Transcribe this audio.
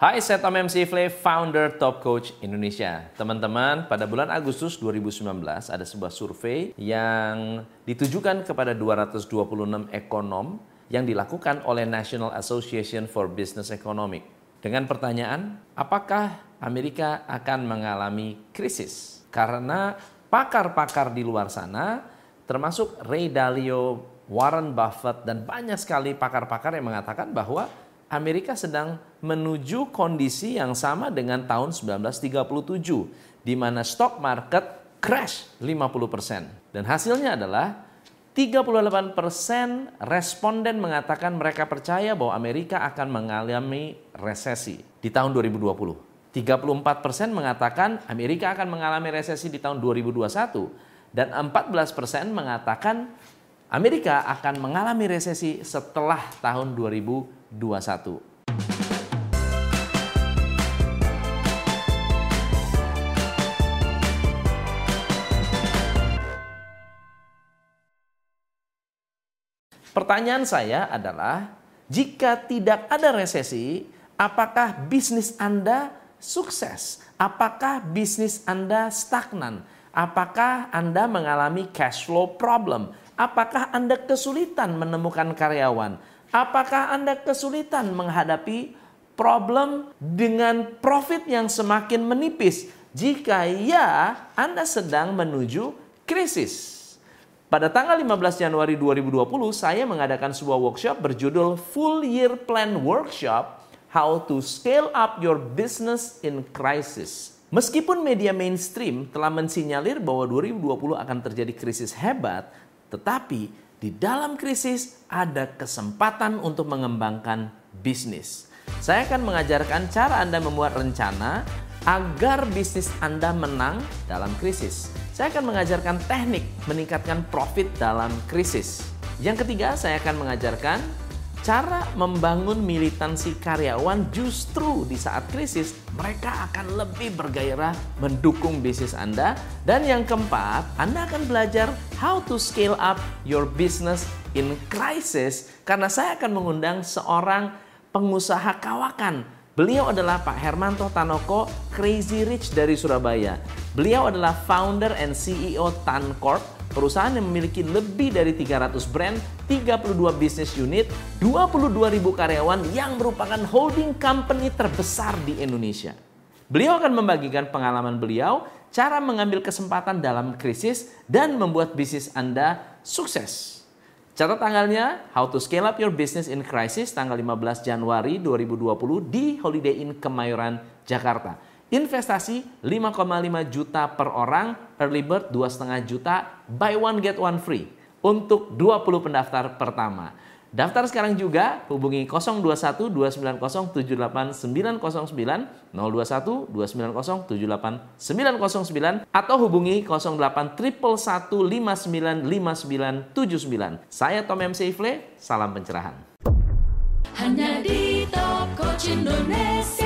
Hai, saya Tom MC Ifle, founder Top Coach Indonesia. Teman-teman, pada bulan Agustus 2019 ada sebuah survei yang ditujukan kepada 226 ekonom yang dilakukan oleh National Association for Business Economic. Dengan pertanyaan, apakah Amerika akan mengalami krisis? Karena pakar-pakar di luar sana, termasuk Ray Dalio, Warren Buffett, dan banyak sekali pakar-pakar yang mengatakan bahwa Amerika sedang menuju kondisi yang sama dengan tahun 1937 di mana stock market crash 50%. Dan hasilnya adalah 38% responden mengatakan mereka percaya bahwa Amerika akan mengalami resesi di tahun 2020. 34% mengatakan Amerika akan mengalami resesi di tahun 2021 dan 14% mengatakan Amerika akan mengalami resesi setelah tahun 2021. 21. Pertanyaan saya adalah, jika tidak ada resesi, apakah bisnis Anda sukses? Apakah bisnis Anda stagnan? Apakah Anda mengalami cash flow problem? Apakah Anda kesulitan menemukan karyawan? Apakah Anda kesulitan menghadapi problem dengan profit yang semakin menipis? Jika ya, Anda sedang menuju krisis. Pada tanggal 15 Januari 2020, saya mengadakan sebuah workshop berjudul Full Year Plan Workshop How to Scale Up Your Business in Crisis. Meskipun media mainstream telah mensinyalir bahwa 2020 akan terjadi krisis hebat, tetapi di dalam krisis ada kesempatan untuk mengembangkan bisnis. Saya akan mengajarkan cara Anda membuat rencana agar bisnis Anda menang dalam krisis. Saya akan mengajarkan teknik meningkatkan profit dalam krisis. Yang ketiga, saya akan mengajarkan cara membangun militansi karyawan justru di saat krisis mereka akan lebih bergairah mendukung bisnis Anda. Dan yang keempat Anda akan belajar how to scale up your business in crisis. Karena saya akan mengundang seorang pengusaha kawakan. Beliau adalah Pak Hermanto Tanoko, Crazy Rich dari Surabaya. Beliau adalah founder and CEO Tancorp, perusahaan yang memiliki lebih dari 300 brand, 32 bisnis unit, 22 ribu karyawan yang merupakan holding company terbesar di Indonesia. Beliau akan membagikan pengalaman beliau, cara mengambil kesempatan dalam krisis, dan membuat bisnis Anda sukses. Catat tanggalnya, How to Scale Up Your Business in Crisis, tanggal 15 Januari 2020 di Holiday Inn Kemayoran, Jakarta. Investasi 5,5 juta per orang, early bird 2,5 juta, buy one get one free untuk 20 pendaftar pertama. Daftar sekarang juga hubungi 021 290 78909 021 290 78909 atau hubungi 08 111 Saya Tom M. Seifle, salam pencerahan. Hanya di Top Coach Indonesia.